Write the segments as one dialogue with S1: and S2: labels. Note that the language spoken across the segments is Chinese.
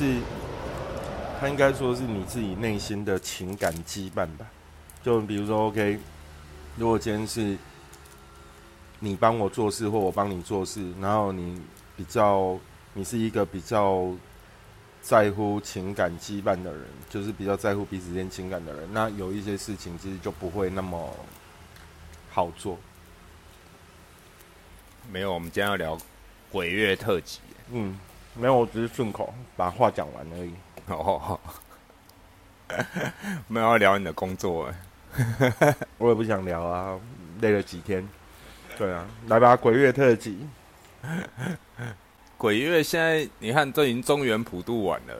S1: 是他应该说是你自己内心的情感羁绊吧。就比如说，OK，如果今天是你帮我做事，或我帮你做事，然后你比较，你是一个比较在乎情感羁绊的人，就是比较在乎彼此间情感的人，那有一些事情其实就不会那么好做。
S2: 没有，我们今天要聊鬼月特辑。
S1: 嗯，没有，我只是顺口把话讲完而已。
S2: 哦，没有要聊你的工作哎。
S1: 我也不想聊啊，累了几天。对啊，来吧，鬼月特辑。
S2: 鬼月现在你看都已经中原普渡完了。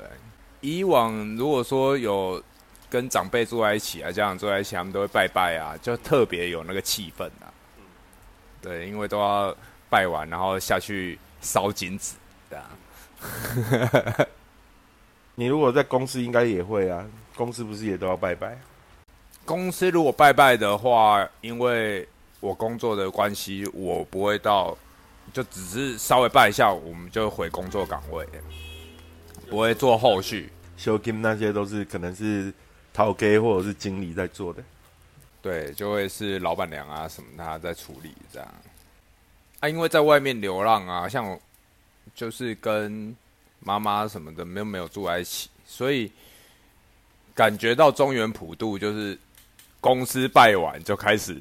S2: 以往如果说有跟长辈住在一起啊，家长住在一起，他们都会拜拜啊，就特别有那个气氛啊。对，因为都要。拜完，然后下去烧金纸，对啊。
S1: 你如果在公司，应该也会啊。公司不是也都要拜拜？
S2: 公司如果拜拜的话，因为我工作的关系，我不会到，就只是稍微拜一下，我们就回工作岗位，不会做后续。
S1: 修金那些都是可能是陶给或者是经理在做的，
S2: 对，就会是老板娘啊什么他在处理这样。啊，因为在外面流浪啊，像就是跟妈妈什么的没有没有住在一起，所以感觉到中原普渡就是公司拜完就开始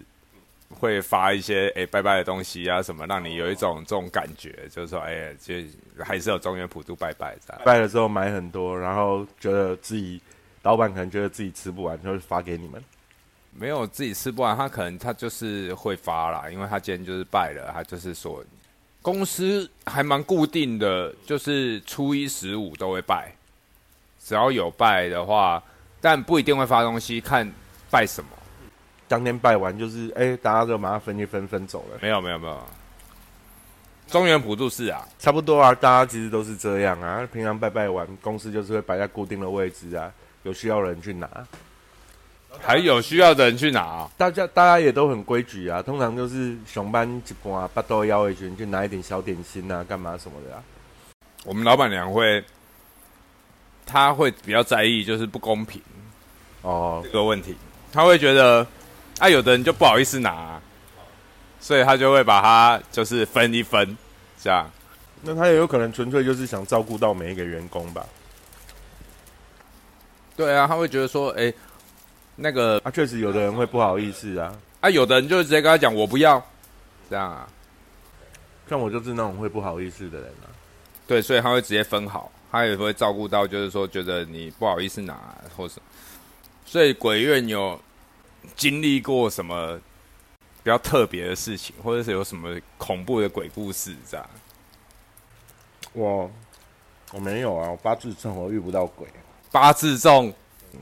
S2: 会发一些哎拜拜的东西啊什么，让你有一种这种感觉，就是说哎，就还是有中原普渡拜拜的。
S1: 拜了之后买很多，然后觉得自己老板可能觉得自己吃不完，就会发给你们。
S2: 没有自己吃不完，他可能他就是会发啦，因为他今天就是拜了，他就是说公司还蛮固定的，就是初一十五都会拜，只要有拜的话，但不一定会发东西，看拜什么。
S1: 当天拜完就是哎，大家就马上分一分分走了。
S2: 没有没有没有，中原普渡是啊，
S1: 差不多啊，大家其实都是这样啊。平常拜拜完，公司就是会摆在固定的位置啊，有需要人去拿。
S2: 还有需要的人去拿，
S1: 大家大家也都很规矩啊。通常就是熊班一半八到幺一群去拿一点小点心啊，干嘛什么的啊。
S2: 我们老板娘会，她会比较在意就是不公平哦这个问题，他会觉得啊有的人就不好意思拿，所以他就会把它就是分一分这样。
S1: 那他也有可能纯粹就是想照顾到每一个员工吧。
S2: 对啊，他会觉得说，哎。那个
S1: 啊，确实有的人会不好意思啊，
S2: 啊，有的人就直接跟他讲我不要，这样啊，
S1: 像我就是那种会不好意思的人啊，
S2: 对，所以他会直接分好，他也会照顾到，就是说觉得你不好意思拿或是，所以鬼院有经历过什么比较特别的事情，或者是有什么恐怖的鬼故事这样？
S1: 我我没有啊，我八字正，我遇不到鬼，
S2: 八字重，嗯。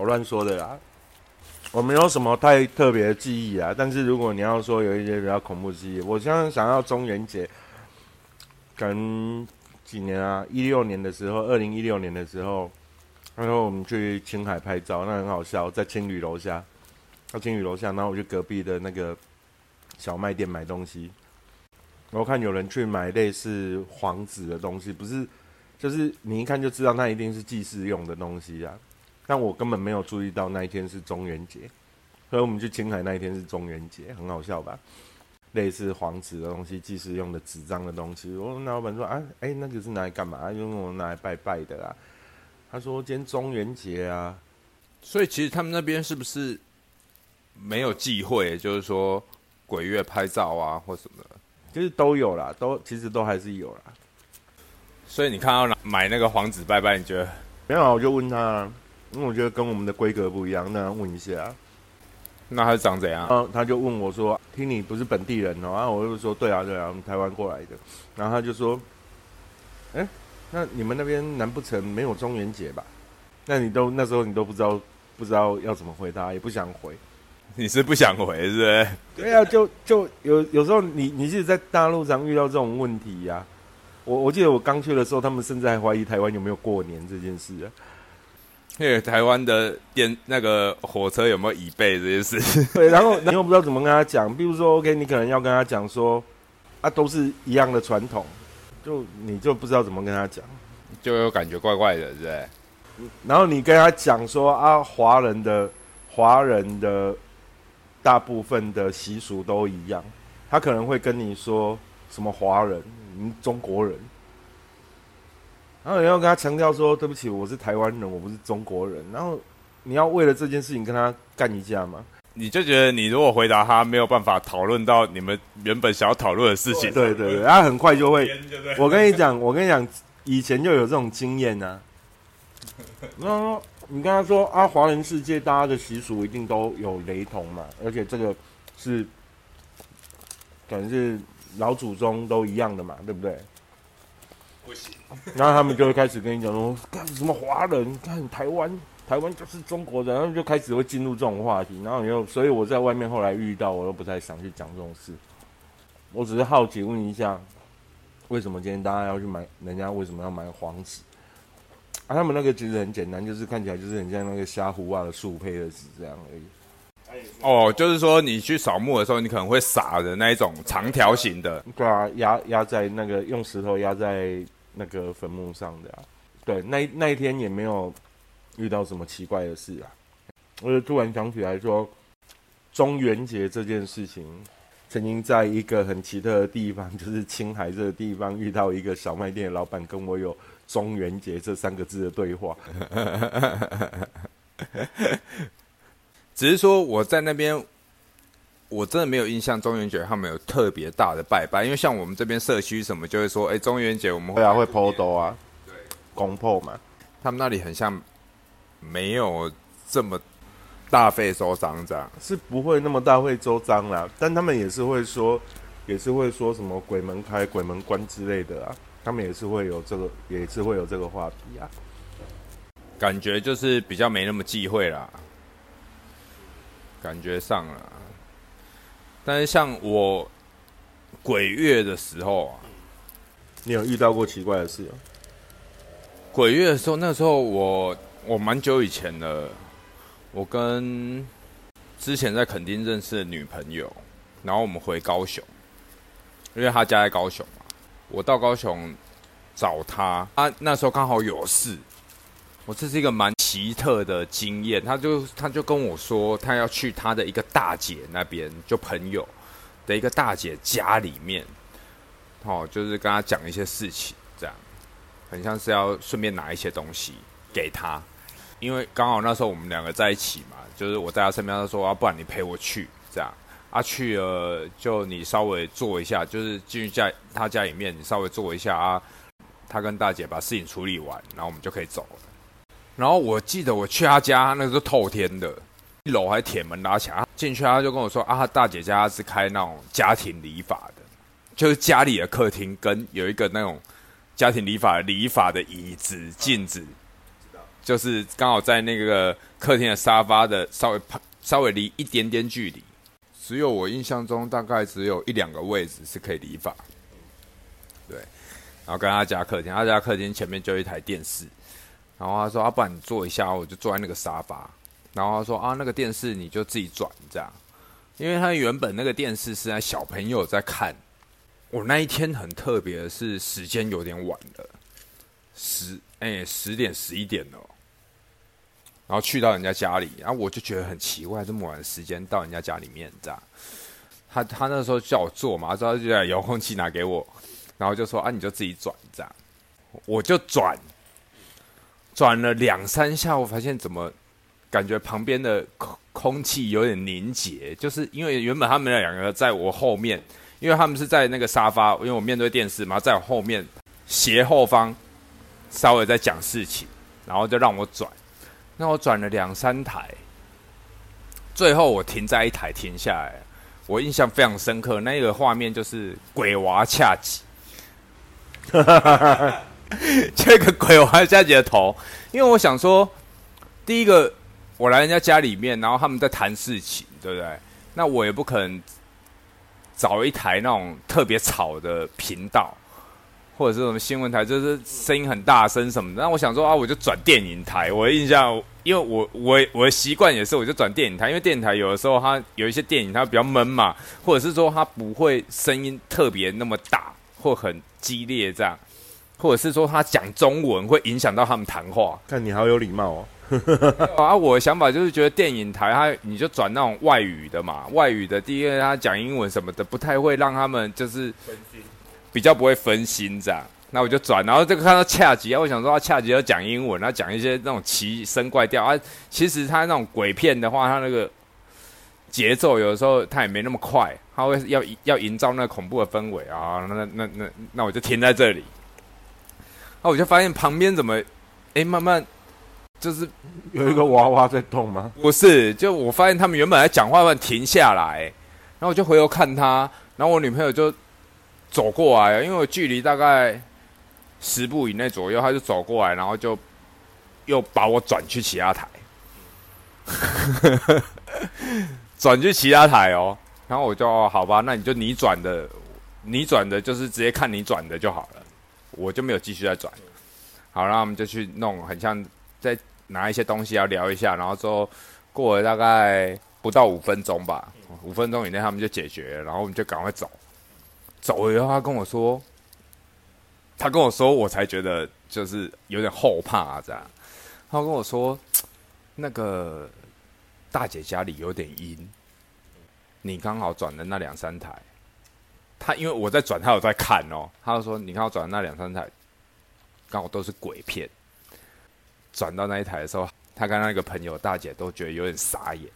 S1: 我乱说的啦，我没有什么太特别的记忆啊。但是如果你要说有一些比较恐怖记忆，我现在想要中元节，可能几年啊，一六年的时候，二零一六年的时候，那时候我们去青海拍照，那很好笑，在青旅楼下，在青旅楼下，然后我去隔壁的那个小卖店买东西，我看有人去买类似黄纸的东西，不是，就是你一看就知道那一定是祭祀用的东西啊。但我根本没有注意到那一天是中元节，所以我们去青海那一天是中元节，很好笑吧？类似黄纸的东西，祭祀用的纸张的东西。我那老板说啊，哎，那个是拿来干嘛？因为我拿来拜拜的啦。他说今天中元节啊，
S2: 所以其实他们那边是不是没有忌讳？就是说鬼月拍照啊，或什么的，
S1: 其实都有啦，都其实都还是有啦。
S2: 所以你看到买那个黄纸拜拜，你觉得
S1: 没有？我就问他。因为我觉得跟我们的规格不一样，那问一下，
S2: 那他长怎样？
S1: 嗯，他就问我说：“听你不是本地人哦？”然后我就说：“对啊，对啊，我们台湾过来的。”然后他就说：“哎，那你们那边难不成没有中元节吧？那你都那时候你都不知道不知道要怎么回答，也不想回，
S2: 你是不想回是不是？
S1: 对啊，就就有有时候你你是在大陆上遇到这种问题呀。我我记得我刚去的时候，他们甚至还怀疑台湾有没有过年这件事啊。
S2: 因为台湾的电那个火车有没有椅背这件事？
S1: 对，然后你又不知道怎么跟他讲。比如说，OK，你可能要跟他讲说，啊，都是一样的传统，就你就不知道怎么跟他讲，
S2: 就有感觉怪怪的，对不对？
S1: 然后你跟他讲说啊，华人的华人的大部分的习俗都一样，他可能会跟你说什么华人，你中国人，然后你要跟他强调说，对不起，我是台湾人，我不是中国人，然后你要为了这件事情跟他干一架吗？
S2: 你就觉得你如果回答他没有办法讨论到你们原本想要讨论的事情，
S1: 对对对，他很快就会。我跟你讲，我跟你讲，以前就有这种经验呐。那你跟他说啊，华人世界大家的习俗一定都有雷同嘛，而且这个是可能是老祖宗都一样的嘛，对不对？然后他们就会开始跟你讲说，干什么华人？看台湾。台湾就是中国人，然后就开始会进入这种话题，然后又，所以我在外面后来遇到，我都不太想去讲这种事。我只是好奇问一下，为什么今天大家要去买？人家为什么要买黄纸？啊，他们那个其实很简单，就是看起来就是很像那个虾糊啊的树胚的纸这样而已。
S2: 哦，就是说你去扫墓的时候，你可能会撒的那一种长条形的，
S1: 对啊，压压在那个用石头压在那个坟墓上的啊。对，那那一天也没有。遇到什么奇怪的事啊？我就突然想起来说，中元节这件事情，曾经在一个很奇特的地方，就是青海这个地方，遇到一个小卖店的老板，跟我有“中元节”这三个字的对话。
S2: 只是说我在那边，我真的没有印象中元节他们有特别大的拜拜，因为像我们这边社区什么就会说，哎，中元节我们
S1: 会啊会抛刀啊，对，公破嘛，
S2: 他们那里很像。没有这么大费周章，这样
S1: 是不会那么大费周章啦。但他们也是会说，也是会说什么鬼门开、鬼门关之类的啊。他们也是会有这个，也是会有这个话题啊。
S2: 感觉就是比较没那么忌讳啦，感觉上了。但是像我鬼月的时候啊，
S1: 你有遇到过奇怪的事吗？
S2: 鬼月的时候，那时候我。我蛮久以前的，我跟之前在垦丁认识的女朋友，然后我们回高雄，因为她家在高雄嘛，我到高雄找她，她那时候刚好有事，我这是一个蛮奇特的经验，她就她就跟我说，她要去她的一个大姐那边，就朋友的一个大姐家里面，哦，就是跟她讲一些事情，这样，很像是要顺便拿一些东西给她。因为刚好那时候我们两个在一起嘛，就是我在他身边，他说啊，不然你陪我去，这样啊去了就你稍微坐一下，就是进去家他家里面，你稍微坐一下啊，他跟大姐把事情处理完，然后我们就可以走了。然后我记得我去他家，那个是透天的，一楼还铁门拉起来，进去他就跟我说啊，他大姐家是开那种家庭理发的，就是家里的客厅跟有一个那种家庭理发理发的椅子、镜子。就是刚好在那个客厅的沙发的稍微旁稍微离一点点距离，只有我印象中大概只有一两个位置是可以理发。对，然后跟他家客厅，他家客厅前面就一台电视，然后他说：“阿爸，你坐一下，我就坐在那个沙发。”然后他说：“啊，那个电视你就自己转这样，因为他原本那个电视是在小朋友在看。我那一天很特别的是时间有点晚了，十。”哎，十点十一点了，然后去到人家家里，然后我就觉得很奇怪，这么晚的时间到人家家里面这样。他他那时候叫我坐嘛，之后就把遥控器拿给我，然后就说啊，你就自己转这样。我就转，转了两三下，我发现怎么感觉旁边的空空气有点凝结，就是因为原本他们两个在我后面，因为他们是在那个沙发，因为我面对电视嘛，在我后面斜后方。稍微在讲事情，然后就让我转，那我转了两三台，最后我停在一台停下来，我印象非常深刻，那个画面就是鬼娃恰吉，这个鬼娃恰吉的头，因为我想说，第一个我来人家家里面，然后他们在谈事情，对不对？那我也不可能找一台那种特别吵的频道。或者是什么新闻台，就是声音很大声什么的。那我想说啊，我就转电影台。我的印象，因为我我我的习惯也是，我就转电影台，因为电影台有的时候它有一些电影它比较闷嘛，或者是说它不会声音特别那么大或很激烈这样，或者是说他讲中文会影响到他们谈话。
S1: 看你好有礼貌哦。
S2: 啊，我的想法就是觉得电影台它你就转那种外语的嘛，外语的第一个他讲英文什么的，不太会让他们就是比较不会分心这样。那我就转，然后这个看到恰吉啊，我想说他恰吉要讲英文，他讲一些那种奇声怪调啊。其实他那种鬼片的话，他那个节奏有的时候他也没那么快，他会要要营造那个恐怖的氛围啊。那那那那我就停在这里，那我就发现旁边怎么哎慢慢。就是
S1: 有一个娃娃在动吗？
S2: 不是，就我发现他们原本在讲话，突然停下来，然后我就回头看他，然后我女朋友就走过来，因为我距离大概十步以内左右，他就走过来，然后就又把我转去其他台，转去其他台哦，然后我就好吧，那你就你转的，你转的就是直接看你转的就好了，我就没有继续再转。好，然后我们就去弄，很像在。拿一些东西要聊一下，然后之后过了大概不到五分钟吧，五分钟以内他们就解决，然后我们就赶快走。走了以后，他跟我说，他跟我说，我才觉得就是有点后怕啊这样。他跟我说，那个大姐家里有点阴，你刚好转的那两三台，他因为我在转，他有在看哦。他就说，你看我转的那两三台，刚好都是鬼片。转到那一台的时候，他跟那个朋友大姐都觉得有点傻眼，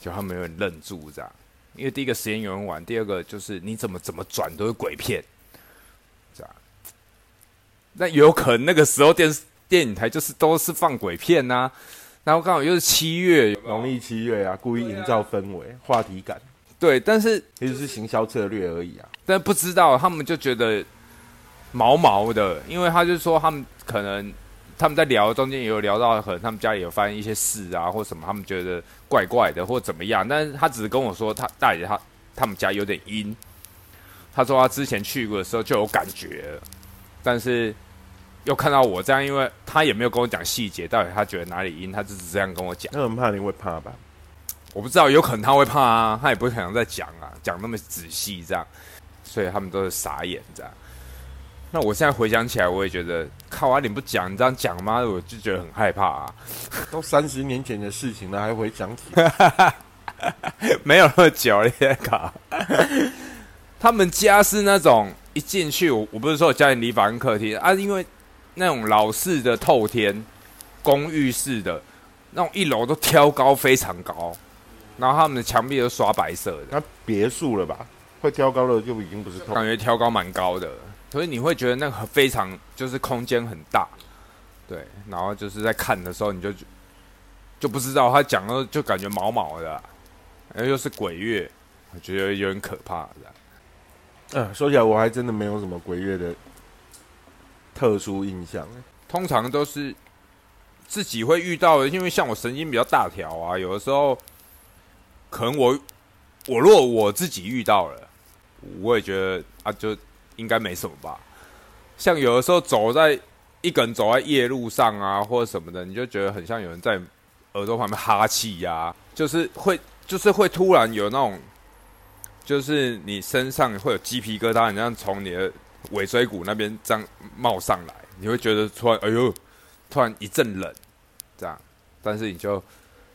S2: 就他们有点愣住这样。因为第一个时间有人玩，第二个就是你怎么怎么转都是鬼片，这样。那有可能那个时候电视电影台就是都是放鬼片呐，然后刚好又是七月，
S1: 农历七月啊，故意营造氛围、话题感。
S2: 对，但是
S1: 其实是行销策略而已啊。
S2: 但不知道他们就觉得毛毛的，因为他就说他们可能。他们在聊中间也有聊到，可能他们家里有发生一些事啊，或什么，他们觉得怪怪的，或怎么样。但是他只是跟我说，他大姐他他们家有点阴。他说他之前去过的时候就有感觉，但是又看到我这样，因为他也没有跟我讲细节，到底他觉得哪里阴，他只是这样跟我讲。
S1: 那很怕你会怕吧？
S2: 我不知道，有可能他会怕啊，他也不会想再讲啊，讲那么仔细这样，所以他们都是傻眼这样。那我现在回想起来，我也觉得靠啊！你不讲，你这样讲吗？我就觉得很害怕啊！
S1: 都三十年前的事情了，还回想起？
S2: 没有那么久，你在搞。他们家是那种一进去，我我不是说我家里礼法跟客厅啊，因为那种老式的透天公寓式的那种一楼都挑高非常高，然后他们的墙壁都刷白色的。
S1: 那别墅了吧？会挑高的就已经不是透，
S2: 感觉挑高蛮高的。所以你会觉得那个非常就是空间很大，对，然后就是在看的时候你就就不知道他讲的就感觉毛毛的，然后又是鬼月，我觉得有点可怕
S1: 的。嗯，说起来我还真的没有什么鬼月的特殊印象，
S2: 通常都是自己会遇到的，因为像我神经比较大条啊，有的时候可能我我如果我自己遇到了，我也觉得啊就。应该没什么吧，像有的时候走在一个人走在夜路上啊，或者什么的，你就觉得很像有人在耳朵旁边哈气呀，就是会就是会突然有那种，就是你身上会有鸡皮疙瘩，好像从你的尾椎骨那边这样冒上来，你会觉得突然哎呦，突然一阵冷，这样，但是你就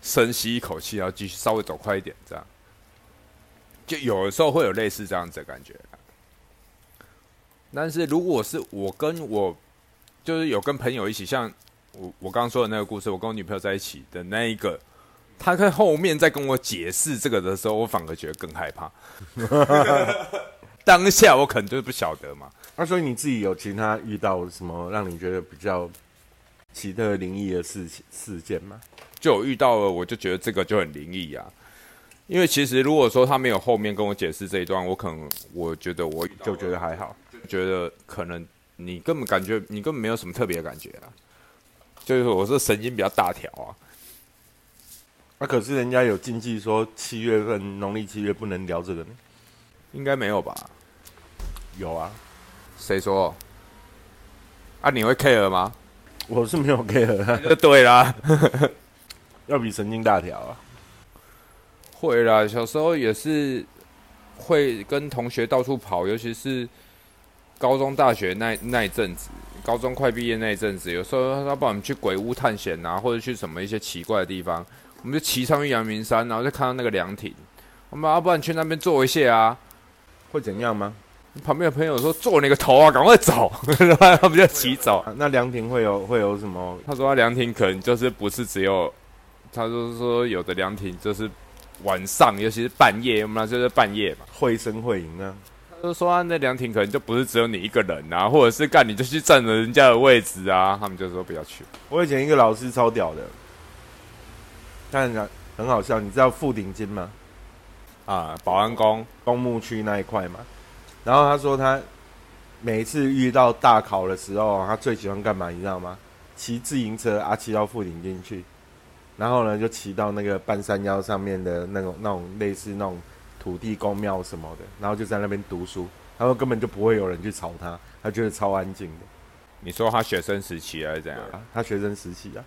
S2: 深吸一口气，然后继续稍微走快一点，这样，就有的时候会有类似这样子的感觉。但是如果是我跟我，就是有跟朋友一起，像我我刚刚说的那个故事，我跟我女朋友在一起的那一个，他在后面在跟我解释这个的时候，我反而觉得更害怕。当下我可能就是不晓得嘛。
S1: 那所以你自己有其他遇到什么让你觉得比较奇特灵异的事情事件吗？
S2: 就有遇到了，我就觉得这个就很灵异啊。因为其实如果说他没有后面跟我解释这一段，我可能我觉得我
S1: 就觉得还好。
S2: 觉得可能你根本感觉你根本没有什么特别的感觉啊，就是我是神经比较大条啊。
S1: 那可是人家有禁忌说七月份农历七月不能聊这个呢，
S2: 应该没有吧？
S1: 有啊，
S2: 谁说？啊，你会 care 吗？
S1: 我是没有 care，啊
S2: 对啦，
S1: 要比神经大条啊。
S2: 会啦，小时候也是会跟同学到处跑，尤其是高中、大学那那一阵子，高中快毕业那一阵子，有时候他帮我们去鬼屋探险啊，或者去什么一些奇怪的地方，我们就骑上去阳明山，然后就看到那个凉亭，我们要、啊、不然去那边坐一下啊。
S1: 会怎样吗？
S2: 旁边的朋友说：“坐你个头啊，赶快走！”然 后他们就骑走。
S1: 啊那凉亭会有会有什么？
S2: 他说他凉亭可能就是不是只有，他就是说有的凉亭就是晚上，尤其是半夜，我们那就是半夜嘛。
S1: 会声会影啊？
S2: 他就说啊那凉亭可能就不是只有你一个人啊，或者是干你就去占了人家的位置啊，他们就说不要去。
S1: 我以前一个老师超屌的，但很好笑。你知道富鼎金吗？
S2: 啊，保安宫
S1: 公墓区那一块嘛。然后他说他每一次遇到大考的时候，他最喜欢干嘛？你知道吗？骑自行车啊，骑到富鼎进去，然后呢就骑到那个半山腰上面的那种那种类似那种土地公庙什么的，然后就在那边读书。他说根本就不会有人去吵他，他觉得超安静的。
S2: 你说他学生时期还是怎样？
S1: 啊，他学生时期啊，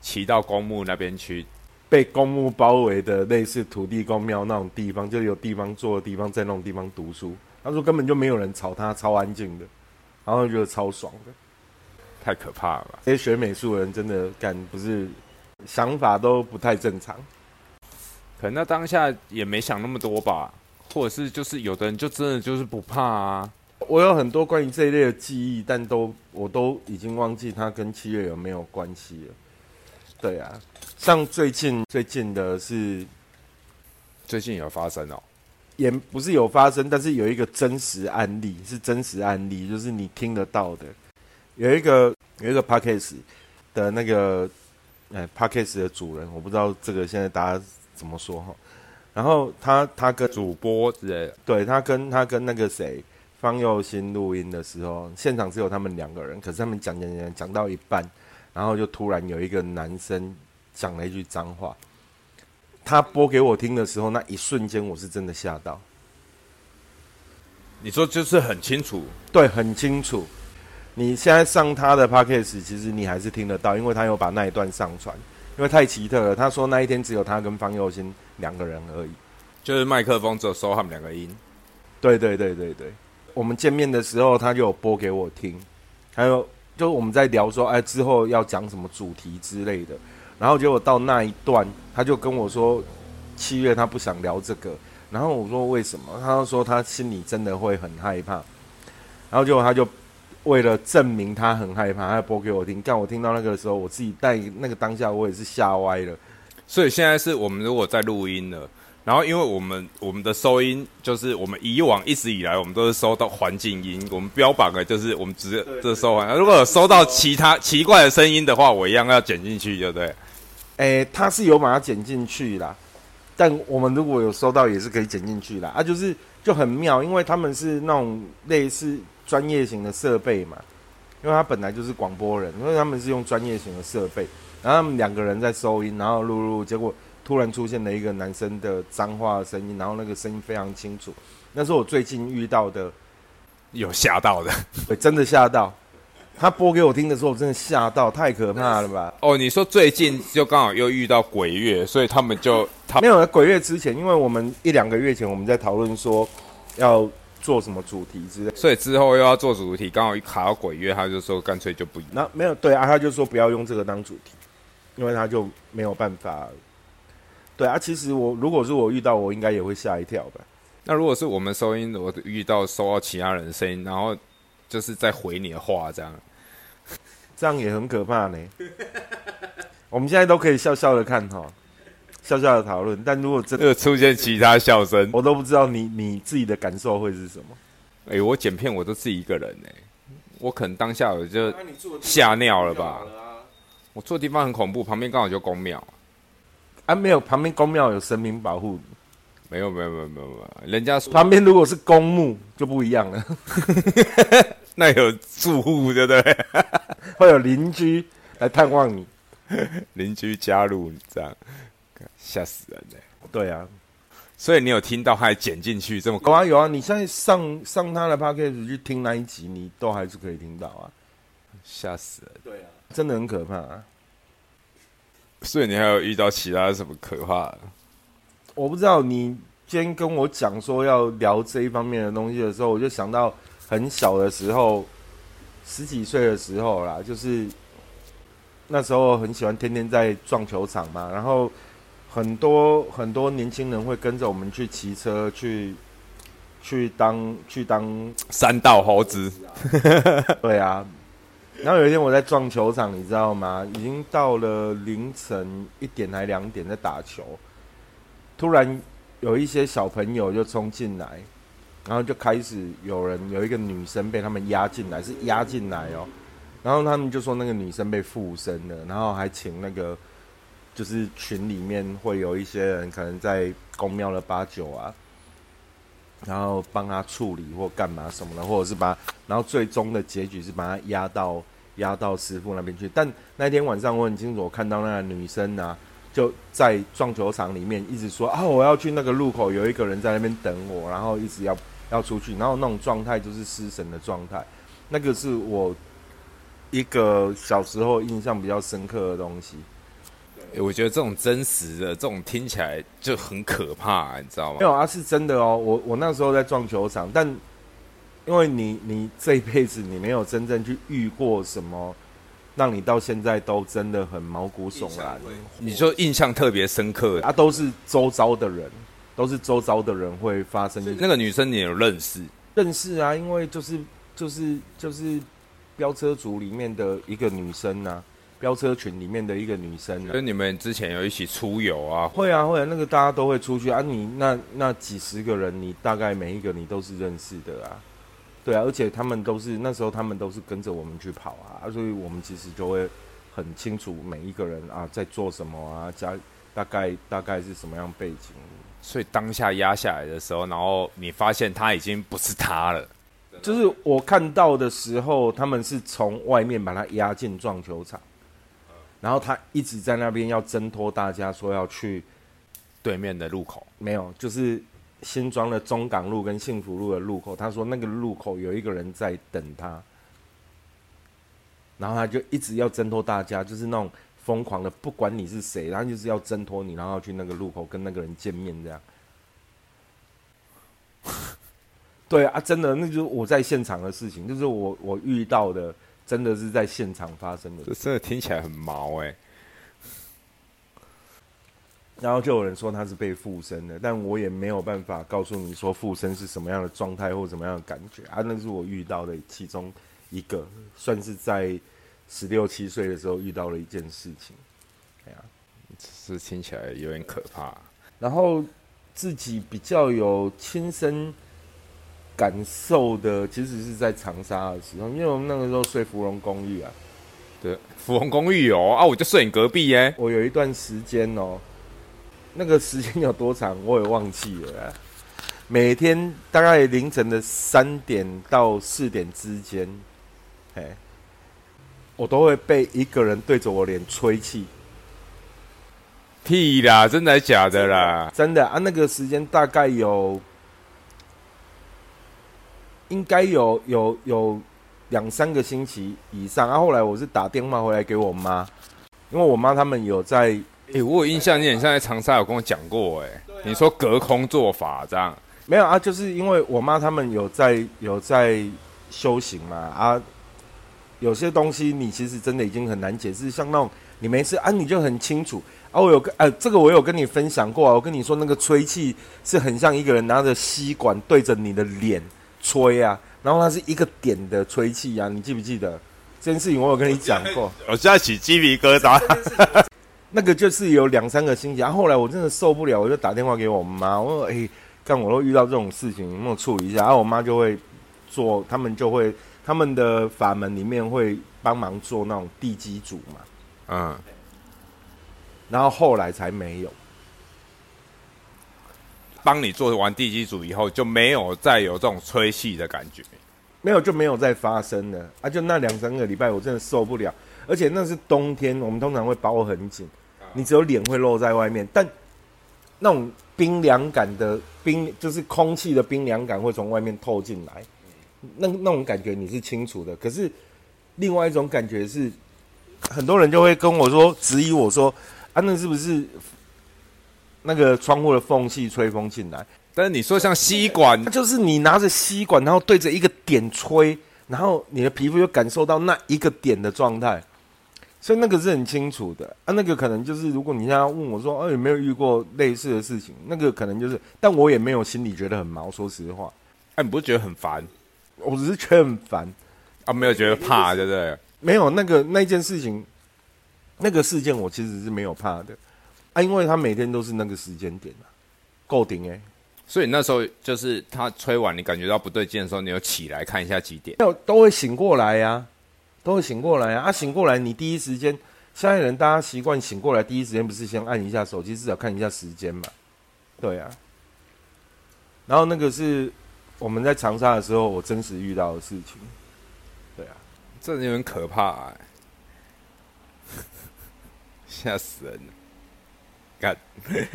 S2: 骑到公墓那边去，
S1: 被公墓包围的类似土地公庙那种地方，就有地方坐的地方，在那种地方读书。他说根本就没有人吵他，超安静的，然后觉得超爽的。
S2: 太可怕了吧？
S1: 这些学美术的人真的干不是想法都不太正常。
S2: 可能那当下也没想那么多吧，或者是就是有的人就真的就是不怕啊。
S1: 我有很多关于这一类的记忆，但都我都已经忘记它跟七月有没有关系了。对啊，像最近最近的是
S2: 最近有发生哦，
S1: 也不是有发生，但是有一个真实案例，是真实案例，就是你听得到的。有一个有一个 p a c k a g e 的那个哎 p a c k a g e 的主人，我不知道这个现在大家怎么说哈。然后他他跟
S2: 主播之类的，
S1: 对他跟他跟那个谁方佑新录音的时候，现场只有他们两个人，可是他们讲讲讲讲到一半，然后就突然有一个男生讲了一句脏话。他播给我听的时候，那一瞬间我是真的吓到。
S2: 你说就是很清楚，
S1: 对，很清楚。你现在上他的 podcast，其实你还是听得到，因为他有把那一段上传，因为太奇特了。他说那一天只有他跟方佑新两个人而已，
S2: 就是麦克风只有收他们两个音。
S1: 对对对对对，我们见面的时候他就有播给我听，还有就我们在聊说，哎，之后要讲什么主题之类的。然后结果到那一段，他就跟我说，七月他不想聊这个。然后我说为什么？他就说他心里真的会很害怕。然后结果他就为了证明他很害怕，他播给我听。但我听到那个时候，我自己在那个当下，我也是吓歪了。
S2: 所以现在是我们如果在录音了，然后因为我们我们的收音就是我们以往一直以来我们都是收到环境音，我们标榜的就是我们只是这收完。如果有收到其他奇怪的声音的话，我一样要剪进去，对不对？
S1: 诶，他是有把它剪进去啦，但我们如果有收到，也是可以剪进去啦。啊，就是就很妙，因为他们是那种类似专业型的设备嘛，因为他本来就是广播人，因为他们是用专业型的设备，然后他们两个人在收音，然后录录，结果突然出现了一个男生的脏话声音，然后那个声音非常清楚，那是我最近遇到的，
S2: 有吓到的，
S1: 对，真的吓到。他播给我听的时候，我真的吓到，太可怕了吧！
S2: 哦，你说最近就刚好又遇到鬼月，所以他们就他
S1: 没有在鬼月之前，因为我们一两个月前我们在讨论说要做什么主题之类，
S2: 所以之后又要做主题，刚好一卡到鬼月，他就说干脆就不。
S1: 那没有对啊，他就说不要用这个当主题，因为他就没有办法。对啊，其实我如果是我遇到，我应该也会吓一跳吧。
S2: 那如果是我们收音，我遇到收到其他人的声音，然后。就是在回你的话，这样，
S1: 这样也很可怕呢。我们现在都可以笑笑的看哈，笑笑的讨论。但如果真
S2: 的出现其他笑声，
S1: 我都不知道你你自己的感受会是什么。
S2: 哎，我剪片我都自己一个人呢，我可能当下我就吓尿了吧。我住的地方很恐怖，旁边刚好就公庙。
S1: 啊，没有，旁边公庙有神明保护。
S2: 没有没有没有没有没有，人家
S1: 旁边如果是公墓就不一样了。
S2: 那有住户对不对？
S1: 会有邻居来探望你，
S2: 邻居加入你这样，吓死人嘞！
S1: 对啊，
S2: 所以你有听到他还剪进去这么
S1: 有啊有啊，你现在上上他的 podcast 去听那一集，你都还是可以听到啊。
S2: 吓死了。
S1: 对啊，真的很可怕、啊。
S2: 所以你还有遇到其他什么可怕的？
S1: 我不知道你今天跟我讲说要聊这一方面的东西的时候，我就想到很小的时候，十几岁的时候啦，就是那时候很喜欢天天在撞球场嘛，然后很多很多年轻人会跟着我们去骑车去去当去当
S2: 三道猴子，
S1: 对啊。然后有一天我在撞球场，你知道吗？已经到了凌晨一点还两点在打球，突然有一些小朋友就冲进来，然后就开始有人有一个女生被他们压进来，是压进来哦。然后他们就说那个女生被附身了，然后还请那个就是群里面会有一些人可能在公庙的八九啊，然后帮他处理或干嘛什么的，或者是把，然后最终的结局是把他压到压到师傅那边去。但那天晚上我很清楚，我看到那个女生啊，就在撞球场里面一直说啊，我要去那个路口，有一个人在那边等我，然后一直要要出去，然后那种状态就是失神的状态，那个是我一个小时候印象比较深刻的东西。
S2: 欸我觉得这种真实的，这种听起来就很可怕，你知道吗？
S1: 没有啊，是真的哦。我我那时候在撞球场，但因为你你这一辈子你没有真正去遇过什么，让你到现在都真的很毛骨悚然。
S2: 你就印象特别深刻的
S1: 啊，都是周遭的人，都是周遭的人会发生
S2: 那个女生，你有认识？
S1: 认识啊，因为就是就是就是飙车族里面的一个女生啊，飙车群里面的一个女生啊。
S2: 跟你们之前有一起出游啊？
S1: 会啊会啊，那个大家都会出去啊。你那那几十个人，你大概每一个你都是认识的啊。对啊，而且他们都是那时候他们都是跟着我们去跑啊，所以我们其实就会很清楚每一个人啊在做什么啊，家大概大概是什么样背景。
S2: 所以当下压下来的时候，然后你发现他已经不是他了。
S1: 就是我看到的时候，他们是从外面把他压进撞球场，然后他一直在那边要挣脱大家，说要去
S2: 对面的路口，
S1: 没有，就是新庄的中港路跟幸福路的路口。他说那个路口有一个人在等他，然后他就一直要挣脱大家，就是那种疯狂的，不管你是谁，然后就是要挣脱你，然后要去那个路口跟那个人见面这样。对啊，真的，那就是我在现场的事情，就是我我遇到的，真的是在现场发生的
S2: 这。真的听起来很毛哎、
S1: 然后就有人说他是被附身的，但我也没有办法告诉你说附身是什么样的状态或什么样的感觉啊，那是我遇到的其中一个，算是在十六七岁的时候遇到了一件事情。哎呀、
S2: 是听起来有点可怕。
S1: 然后自己比较有亲身感受的，其实是在长沙的时候，因为我们那个时候睡芙蓉公寓啊，
S2: 对，芙蓉公寓哦啊，我就睡你隔壁耶、
S1: 我有一段时间哦，那个时间有多长我也忘记了啊。每天大概凌晨的三点到四点之间，哎，我都会被一个人对着我脸吹气，
S2: 屁啦，真的假的啦？
S1: 真的啊，那个时间大概有，应该有有有两三个星期以上。啊，后来我是打电话回来给我妈，因为我妈他们有在
S2: 哎、我有印象，你很像在长沙有跟我讲过哎、你说隔空做法这样，
S1: 没有啊，就是因为我妈他们有在有在修行嘛啊，有些东西你其实真的已经很难解释，像那种你没事啊，你就很清楚啊。我有跟呃，这个我有跟你分享过啊，我跟你说那个吹气是很像一个人拿着吸管对着你的脸吹啊，然后它是一个点的吹气啊，你记不记得这件事情？我有跟你讲过。
S2: 我现在起鸡皮疙瘩。
S1: 那个就是有两三个星期，然、后后来我真的受不了，我就打电话给我妈，我说：“哎、看我都遇到这种事情，有没有处理一下？”然后我妈就会做，他们就会他们的法门里面会帮忙做那种地基组嘛，
S2: 嗯，
S1: 然后后来才没有。
S2: 帮你做完地基组以后，就没有再有这种吹气的感觉。
S1: 没有就没有再发生了啊！就那两三个礼拜，我真的受不了，而且那是冬天，我们通常会包很紧，你只有脸会露在外面。但那种冰凉感的冰，就是空气的冰凉感会从外面透进来，那那种感觉你是清楚的。可是另外一种感觉是，很多人就会跟我说，质疑我说，啊，那是不是那个窗户的缝隙吹风进来？
S2: 但是你说像吸管，
S1: 就是你拿着吸管，然后对着一个点吹，然后你的皮肤就感受到那一个点的状态。所以那个是很清楚的啊，那个可能就是如果你现在问我说，哦有没有遇过类似的事情，那个可能就是，但我也没有心里觉得很毛，说实话，
S2: 哎，你不是觉得很烦？
S1: 我只是觉得很烦
S2: 啊，没有觉得怕，对不对？
S1: 没有那个那件事情，那个事件我其实是没有怕的啊，因为他每天都是那个时间点啊，够顶哎，
S2: 所以那时候就是他吹完，你感觉到不对劲的时候，你有起来看一下几点？
S1: 有都会醒过来呀。都会醒过来啊！啊，醒过来，你第一时间，现在人大家习惯醒过来，第一时间不是先按一下手机，至少看一下时间嘛？对啊。然后那个是我们在长沙的时候，我真实遇到的事情。对啊，
S2: 这有点可怕，吓死人了！干，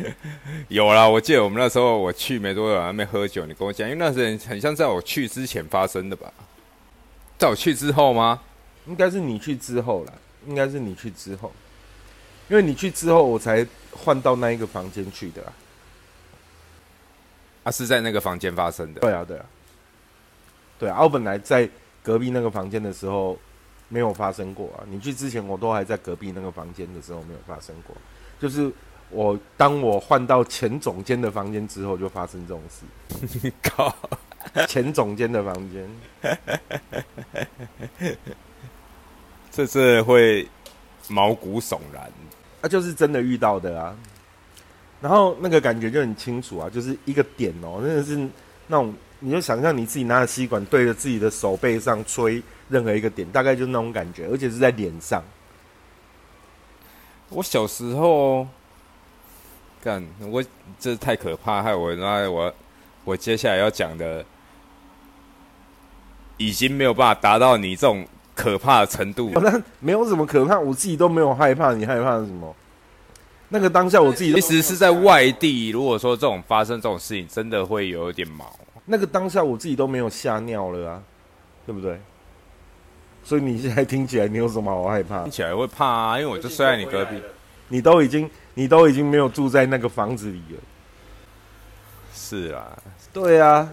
S2: 有啦，我记得我们那时候我去没多久，还没喝酒，你跟我讲，因为那时候很像在我去之前发生的吧？在我去之后吗？
S1: 应该是你去之后了，应该是你去之后，因为你去之后，我才换到那一个房间去的。
S2: 啊，是在那个房间发生的。
S1: 对啊，对啊，对啊。我本来在隔壁那个房间的时候没有发生过啊。你去之前，我都还在隔壁那个房间的时候没有发生过。就是我当我换到前总监的房间之后，就发生这种事。靠，前总监的房间。
S2: 这是会毛骨悚然，
S1: 啊，就是真的遇到的啊。然后那个感觉就很清楚啊，就是一个点哦，真的是那种，你就想象你自己拿着吸管对着自己的手背上吹任何一个点，大概就是那种感觉，而且是在脸上。
S2: 我小时候干，我这太可怕，害我那我我接下来要讲的已经没有办法达到你这种。可怕的程度，
S1: 那没有什么可怕，我自己都没有害怕。你害怕什么？那个当下我自己
S2: 其实是在外地。如果说这种发生这种事情，真的会有点毛。
S1: 那个当下我自己都没有吓尿了啊，对不对？所以你现在听起来，你有什么好害怕？
S2: 听起来会怕啊，因为我就睡在你隔壁。
S1: 你都已经，你都已经没有住在那个房子里了。
S2: 是啊，
S1: 对啊。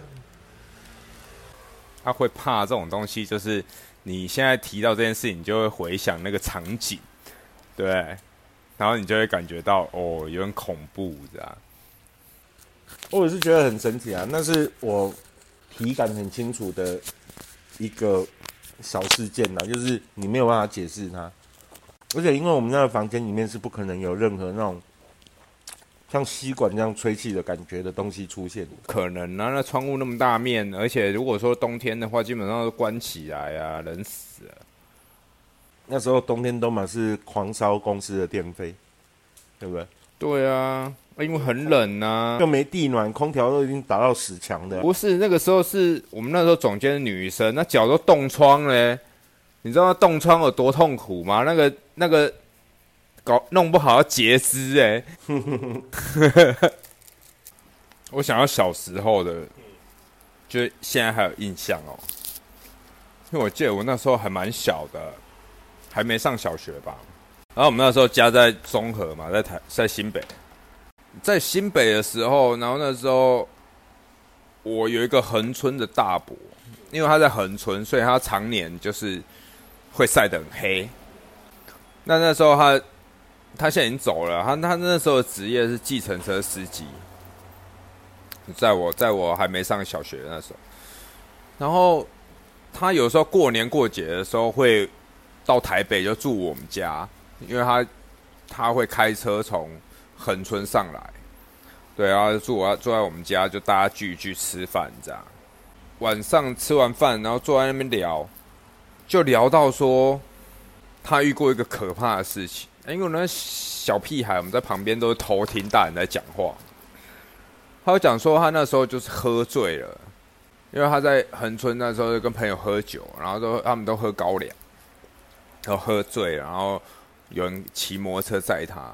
S2: 他会怕这种东西，就是。你现在提到这件事情，你就会回想那个场景，对，然后你就会感觉到哦，有点恐怖，这样。
S1: 我也是觉得很神奇啊，那是我体感很清楚的一个小事件呐，就是你没有办法解释它，而且因为我们那个房间里面是不可能有任何那种。像吸管这样吹气的感觉的东西出现，
S2: 可能啊。那窗户那么大面，而且如果说冬天的话，基本上都关起来啊，冷死了。
S1: 那时候冬天都满是狂烧公司的电费，对不对？
S2: 对啊，因为很冷啊，
S1: 又没地暖，空调都已经打到死墙的。
S2: 不是那个时候，是我们那时候总监女生，那脚都冻疮嘞。你知道冻疮有多痛苦吗？那个那个。搞弄不好要截肢哎！我想要小时候的，就现在还有印象哦。因为我记得我那时候还蛮小的，还没上小学吧。然后我们那时候家在中和嘛，在台在新北，在新北的时候，然后那时候我有一个横村的大伯，因为他在横村，所以他常年就是会晒得很黑。那那时候他。他现在已经走了。他他那时候职业是计程车司机，在我在我还没上小学那时候。然后他有时候过年过节的时候会到台北就住我们家，因为他他会开车从横村上来，对，啊住我住在我们家，就大家聚一聚吃饭这样。晚上吃完饭，然后坐在那边聊，就聊到说他遇过一个可怕的事情。因为那小屁孩，我们在旁边都是偷听大人在讲话。他讲说，他那时候就是喝醉了，因为他在横村那时候跟朋友喝酒，然后都他们都喝高粱，都喝醉，然后有人骑摩托车载他，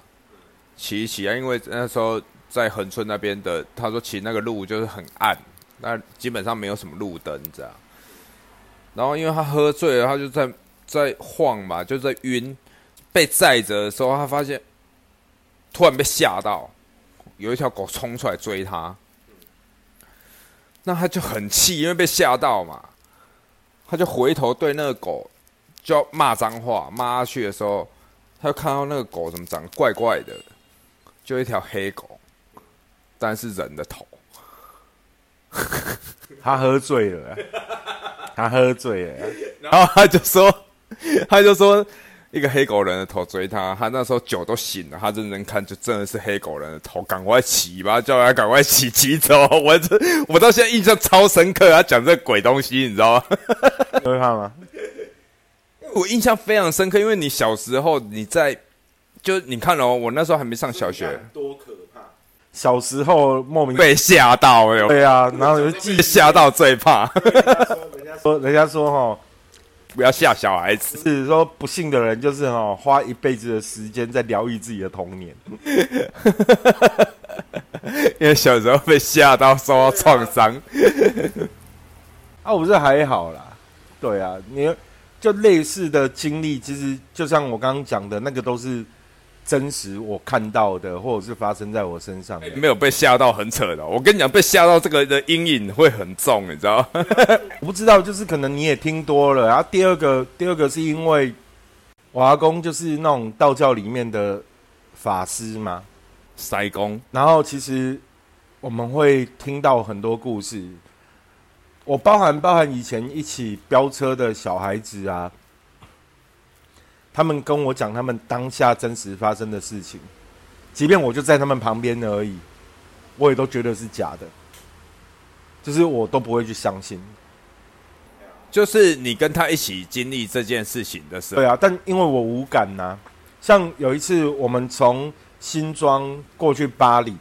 S2: 骑一骑啊，因为那时候在横村那边的，他说骑那个路就是很暗，那基本上没有什么路灯这样。然后因为他喝醉了，他就在在晃嘛，就在晕，被载着的时候，他发现突然被吓到，有一条狗冲出来追他，那他就很气，因为被吓到嘛，他就回头对那个狗就骂脏话，骂下去的时候，他就看到那个狗怎么长得怪怪的，就一条黑狗，但是人的头。
S1: 他喝醉了，他喝醉了，
S2: 然后他就说，他就说一个黑狗人的头追他，他那时候酒都醒了，他认真看就真的是黑狗人的头，赶快骑吧，叫他赶快骑骑走。我这我到现在印象超深刻，他讲这鬼东西，你知道吗？
S1: 会怕吗？
S2: 我印象非常深刻，因为你小时候你在，就你看哦，我那时候还没上小学，
S1: 多可怕！小时候莫名
S2: 被吓到哎，
S1: 对啊，然后就记
S2: 吓到最怕。
S1: 人 家说，人家说哈，
S2: 不要吓小孩子。
S1: 是说不幸的人就是哈，花一辈子的时间在疗愈自己的童年。
S2: 因为小时候被吓到，受到创伤。
S1: 啊，我是还好啦。对啊，你。就类似的经历，其实就像我刚刚讲的那个，都是真实我看到的，或者是发生在我身上。
S2: 没有被吓到，很扯的。我跟你讲，被吓到这个的阴影会很重，你知道？
S1: 我不知道，就是可能你也听多了。然后第二个，第二个是因为我阿公就是那种道教里面的法师嘛，
S2: 塞公。
S1: 然后其实我们会听到很多故事。我包含包含以前一起飙车的小孩子啊，他们跟我讲他们当下真实发生的事情，即便我就在他们旁边而已，我也都觉得是假的，就是我都不会去相信。
S2: 就是你跟他一起经历这件事情的时候，
S1: 对啊，但因为我无感呐。像有一次我们从新庄过去巴黎，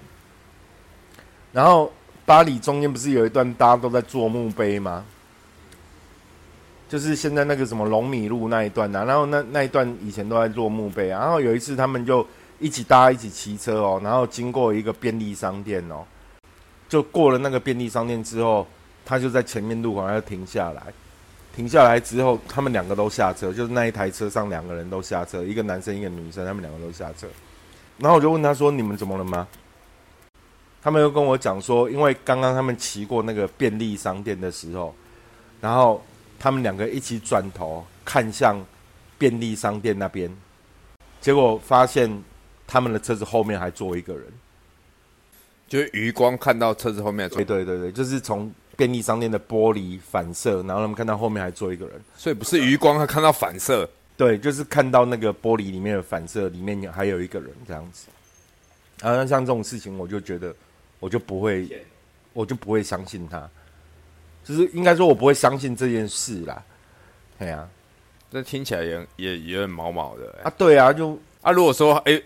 S1: 然后。巴黎中间不是有一段大家都在做墓碑吗？就是现在那个什么龙米路那一段呐，然后那那一段以前都在做墓碑，然后有一次他们就一起大家一起骑车哦，然后经过一个便利商店哦，就过了那个便利商店之后，他就在前面路口要停下来，停下来之后，他们两个都下车，就是那一台车上两个人都下车，一个男生一个女生，他们两个都下车，然后我就问他说：“你们怎么了吗？”他们又跟我讲说，因为刚刚他们骑过那个便利商店的时候，然后他们两个一起转头看向便利商店那边，结果发现他们的车子后面还坐一个人，
S2: 就是余光看到车子后面，
S1: 对对对对，就是从便利商店的玻璃反射，然后他们看到后面还坐一个人，
S2: 所以不是余光，他看到反射，
S1: 对，就是看到那个玻璃里面的反射，里面还有一个人这样子，然后像这种事情，我就觉得。我就不会，我就不会相信他，就是应该说，我不会相信这件事啦。对啊，
S2: 这听起来也也也很毛毛的
S1: 啊。对啊，就
S2: 啊，如果说哎，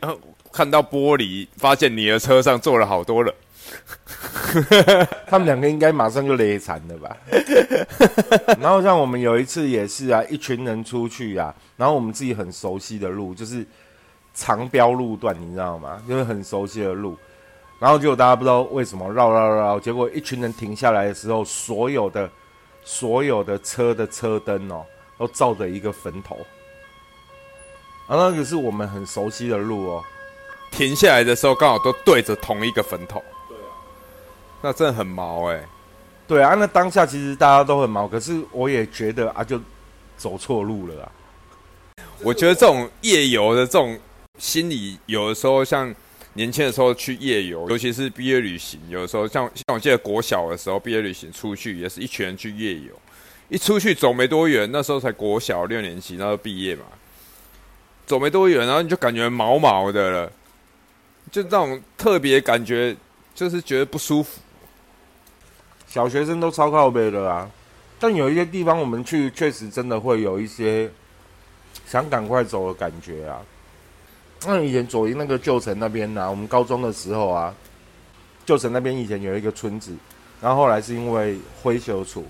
S2: 看到玻璃，发现你的车上坐了好多人，
S1: 他们两个应该马上就累惨了吧？然后像我们有一次也是啊，一群人出去啊，然后我们自己很熟悉的路，就是长标路段，你知道吗？就是很熟悉的路。然后结果大家不知道为什么绕绕绕，结果一群人停下来的时候，所有的所有的车的车灯哦，都照着一个坟头。啊，那个是我们很熟悉的路哦。
S2: 停下来的时候刚好都对着同一个坟头。对啊。那真的很毛哎。
S1: 对啊，那当下其实大家都很毛，可是我也觉得啊，就走错路了啊。
S2: 我觉得这种夜游的这种心理，有的时候像。年轻的时候去夜游，尤其是毕业旅行，有的时候像像我记得国小的时候毕业旅行出去，也是一群人去夜游，一出去走没多远，那时候才国小六年级，那时候毕业嘛，走没多远，然后你就感觉毛毛的了，就那种特别感觉，就是觉得不舒服。
S1: 小学生都超靠背的啊，但有一些地方我们去，确实真的会有一些想赶快走的感觉啊。那以前左营那个旧城那边呢，我们高中的时候啊，旧城那边以前有一个村子，然后后来是因为灰修处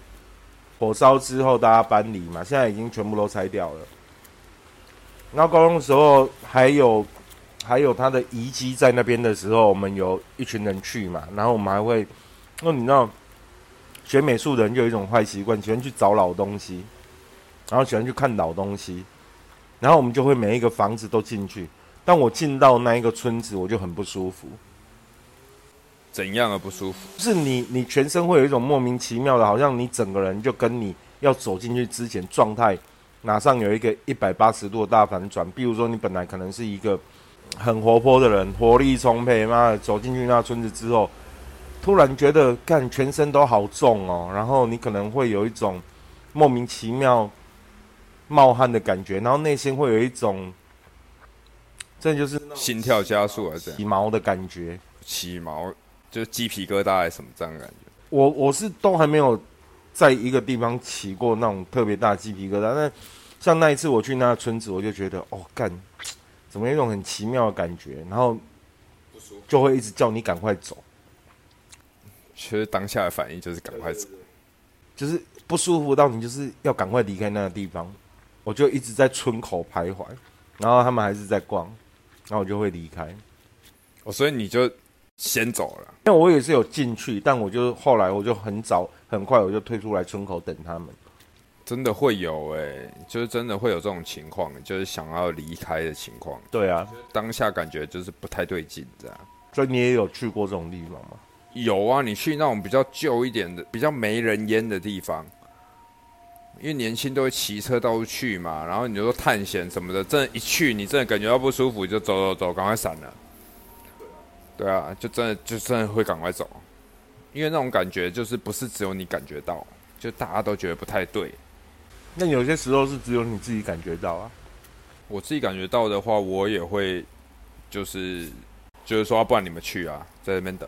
S1: 火烧之后，大家搬离嘛，现在已经全部都拆掉了。然后高中的时候还有还有它的遗迹在那边的时候，我们有一群人去嘛，然后我们还会，那你知道，学美术的人就有一种坏习惯，喜欢去找老东西，然后喜欢去看老东西，然后我们就会每一个房子都进去。但我进到那一个村子，我就很不舒服。
S2: 怎样的不舒服？
S1: 是你，你全身会有一种莫名其妙的，好像你整个人就跟你要走进去之前状态，马上有一个一百八十度的大反转。比如说，你本来可能是一个很活泼的人，活力充沛，妈的走进去那村子之后，突然觉得干全身都好重哦，然后你可能会有一种莫名其妙冒汗的感觉，然后内心会有一种。这就是
S2: 心跳加速啊，这
S1: 起毛的感觉，
S2: 起毛就是鸡皮疙瘩还是什么这样的感觉？
S1: 我我是都还没有在一个地方起过那种特别大鸡皮疙瘩，但像那一次我去那个村子，我就觉得哦干，怎么有一种很奇妙的感觉，然后就会一直叫你赶快走。
S2: 其实当下的反应就是赶快走，
S1: 就是不舒服到你就是要赶快离开那个地方，我就一直在村口徘徊，然后他们还是在逛。然后我就会离开，
S2: 哦，所以你就先走了。
S1: 因为我也是有进去，但我就后来我就很早很快我就退出来村口等他们。
S2: 真的会有哎，就是真的会有这种情况，就是想要离开的情况。
S1: 对啊，
S2: 当下感觉就是不太对劲，这样。
S1: 所以你也有去过这种地方吗？
S2: 有啊，你去那种比较旧一点的、比较没人烟的地方。因为年轻都会骑车到处去嘛，然后你就说探险什么的，真的，一去你真的感觉到不舒服，就走走走，赶快闪了。对啊，就真的就真的会赶快走，因为那种感觉就是不是只有你感觉到，就大家都觉得不太对。
S1: 那有些时候是只有你自己感觉到啊。
S2: 我自己感觉到的话，我也会就是就是说，不然你们去啊，在那边等。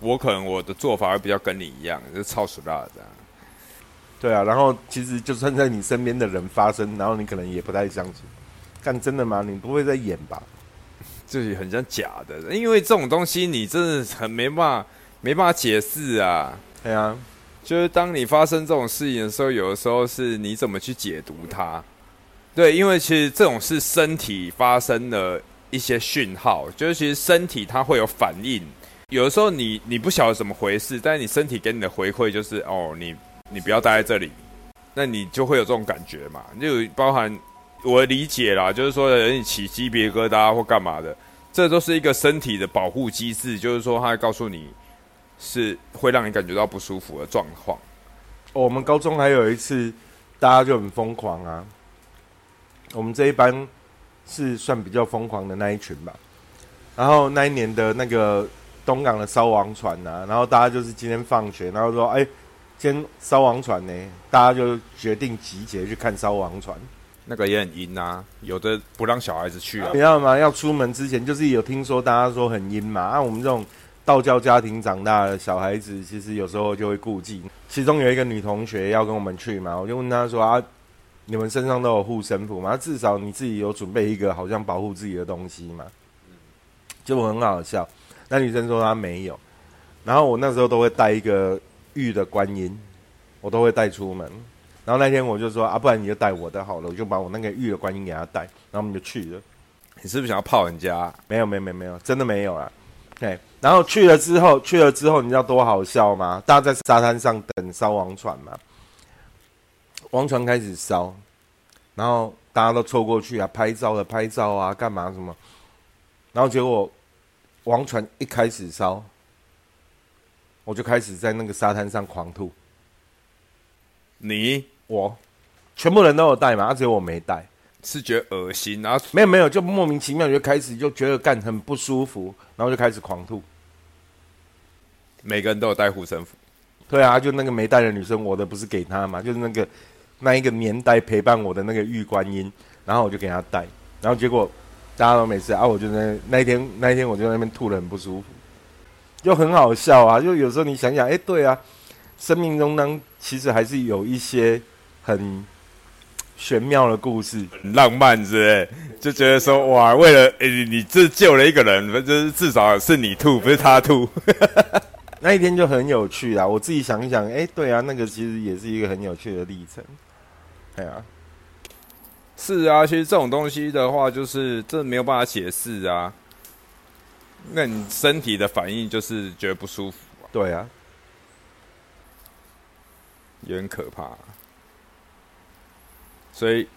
S2: 我可能我的做法会比较跟你一样，就是超熟辣这样。
S1: 对啊，然后其实就算在你身边的人发生，然后你可能也不太相信。干真的吗？你不会在演吧？
S2: 这也很像假的，因为这种东西你真的很没办法，没办法解释啊。
S1: 对啊，
S2: 就是当你发生这种事情的时候，有的时候是你怎么去解读它。对，因为其实这种是身体发生的一些讯号，就是其实身体它会有反应。有的时候你你不晓得怎么回事，但是你身体给你的回馈就是哦你。你不要待在这里，那你就会有这种感觉嘛？就包含我理解啦，就是说人起鸡皮疙瘩或干嘛的，这都是一个身体的保护机制，就是说他告诉你是会让你感觉到不舒服的状况。
S1: 我们高中还有一次，大家就很疯狂啊。我们这一班是算比较疯狂的那一群吧。然后那一年的那个东港的烧王船啊，然后大家就是今天放学，然后说哎。先烧王船呢，大家就决定集结去看烧王船。
S2: 那个也很阴啊，有的不让小孩子去啊。
S1: 你知道吗？要出门之前，就是有听说大家说很阴嘛。啊我们这种道教家庭长大的小孩子，其实有时候就会顾忌。其中有一个女同学要跟我们去嘛，我就问她说啊，你们身上都有护身符吗？至少你自己有准备一个，好像保护自己的东西嘛。就很好笑。那女生说她没有，然后我那时候都会带一个。玉的观音，我都会带出门。然后那天我就说啊，不然你就带我的好了，我就把我那个玉的观音给他带。然后我们就去了。
S2: 你是不是想要泡人家？
S1: 没有，没有，没有，没有，真的没有啊。对，然后去了之后，去了之后，你知道多好笑吗？大家在沙滩上等烧王船嘛。王船开始烧，然后大家都凑过去啊，拍照的拍照啊，干嘛什么？然后结果王船一开始烧。我就开始在那个沙滩上狂吐。
S2: 你
S1: 我，全部人都有带嘛，只有我没带，
S2: 是觉得恶心，然后
S1: 没有没有，就莫名其妙就开始就觉得干很不舒服，然后就开始狂吐。
S2: 每个人都有带护身符，
S1: 对啊，就那个没带的女生，我的不是给她嘛，就是那个那一个年代陪伴我的那个玉观音，然后我就给她带，然后结果大家都没事啊，我就在那一天那一天我就在那边吐的很不舒服。就很好笑啊！就有时候你想想，哎，对啊，生命中呢，其实还是有一些很玄妙的故事，
S2: 很浪漫之类，就觉得说，哇，为了诶，你这救了一个人，就是至少是你吐，不是他吐。
S1: 那一天就很有趣啊！我自己想一想，哎，对啊，那个其实也是一个很有趣的历程。哎呀，
S2: 是啊，其实这种东西的话，就是这没有办法解释啊。那你身体的反应就是觉得不舒服，
S1: 对啊，
S2: 有点可怕。所以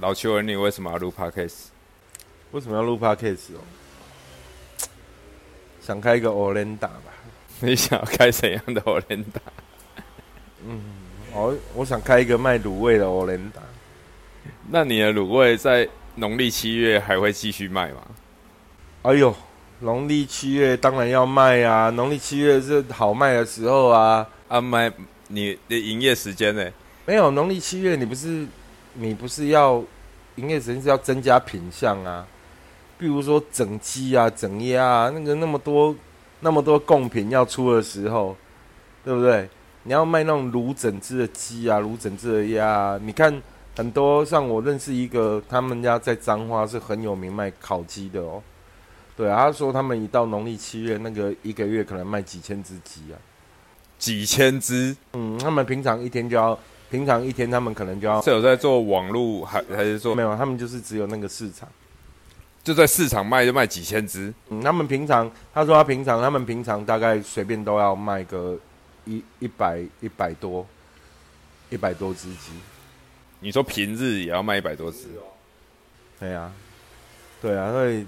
S2: 老邱问你为什么要录 podcast？
S1: 为什么要录 podcast 哦？想开一个 o l e n d a 吧。
S2: 你想要开怎样的 o l e n d a
S1: 哦，我想开一个卖卤味的 o l e n d a
S2: 那你的卤味在农历七月还会继续卖吗？
S1: 哎呦，农历七月当然要卖啊！农历七月是好卖的时候啊。
S2: 啊，卖你的营业时间呢？
S1: 没有，农历七月你不是你不是要营业时间是要增加品相啊？比如说整鸡啊、整鸭啊，那个那么多那么多贡品要出的时候，对不对？你要卖那种卤整只的鸡啊、卤整只的鸭啊，你看很多像我认识一个，他们家在彰化是很有名卖烤鸡的哦。对啊，他说他们一到农历七月，那个一个月可能卖几千只鸡啊。
S2: 几千只，
S1: 嗯，他们平常一天就要，平常一天他们可能就要
S2: 是有在做网络还还是做
S1: 没有，他们就是只有那个市场，
S2: 就在市场卖就卖几千只，
S1: 嗯，他们平常他说他平常他们平常大概随便都要卖个一一百一百多，一百多只鸡，
S2: 你说平日也要卖一百多只，
S1: 对啊，对啊，所以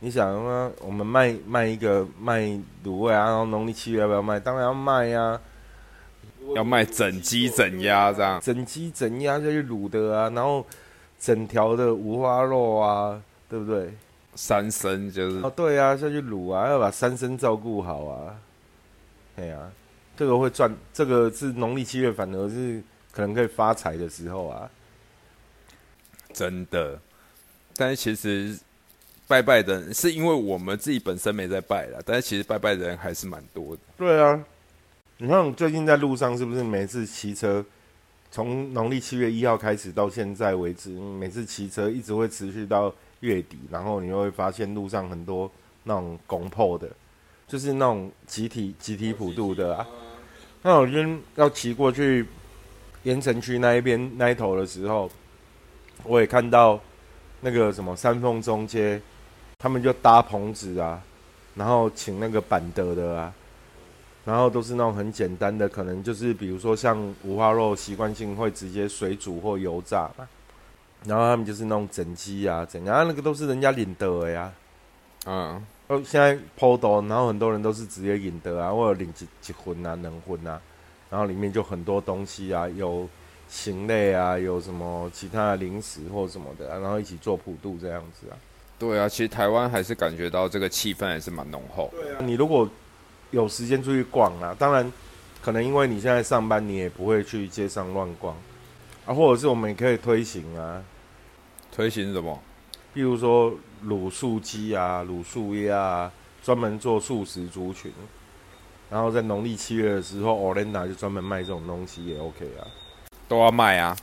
S1: 你想啊，我们卖卖一个卖卤味啊，然后农历七月要不要卖？当然要卖呀、
S2: 要卖整鸡整鸭这样，
S1: 整鸡整鸭就去卤的啊，然后整条的五花肉啊，对不对？
S2: 三生就是
S1: 哦，对啊，下去卤啊，要把三生照顾好啊。对啊，这个会赚，这个是农历七月，反而是可能可以发财的时候啊。
S2: 真的，但是其实拜拜的人是因为我们自己本身没在拜啦，但是其实拜拜的人还是蛮多的。
S1: 对啊，你看最近在路上是不是每次骑车，从农历七月一号开始到现在为止，每次骑车一直会持续到月底，然后你会发现路上很多那种拱破的，就是那种集体集体普渡的啊。那我今天要骑过去盐城区那一边那一头的时候，我也看到那个什么三凤中街，他们就搭棚子啊，然后请那个板德的啊，然后都是那种很简单的，可能就是比如说像五花肉，习惯性会直接水煮或油炸嘛，然后他们就是那种整鸡啊，怎样、啊、那个都是人家领德的呀、
S2: 嗯，
S1: 哦，现在 PODO，然后很多人都是直接领得啊，或者领几几荤啊、能荤啊，然后里面就很多东西啊，有禽类啊，有什么其他的零食或什么的、啊，然后一起做普渡这样子啊。
S2: 对啊，其实台湾还是感觉到这个气氛还是蛮浓厚。
S1: 对啊，你如果有时间出去逛啊，当然可能因为你现在上班，你也不会去街上乱逛啊，或者是我们也可以推行啊，
S2: 推行什么？
S1: 譬如说卤素鸡啊、卤素鸭啊，专门做素食族群。然后在农历七月的时候，Orenda 就专门卖这种东西也 OK 啊，
S2: 都要卖啊！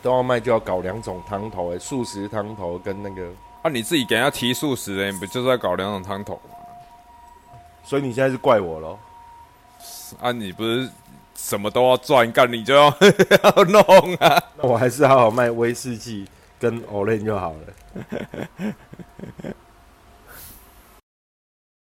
S1: 都要卖就要搞两种汤头诶，素食汤头跟那个，
S2: 啊，你自己给人家提素食的，你不就是在搞两种汤头吗？
S1: 所以你现在是怪我咯。
S2: 啊，你不是什么都要赚，干你就要 要弄啊！
S1: 那我还是好好卖威士忌跟 o l e n 就好了。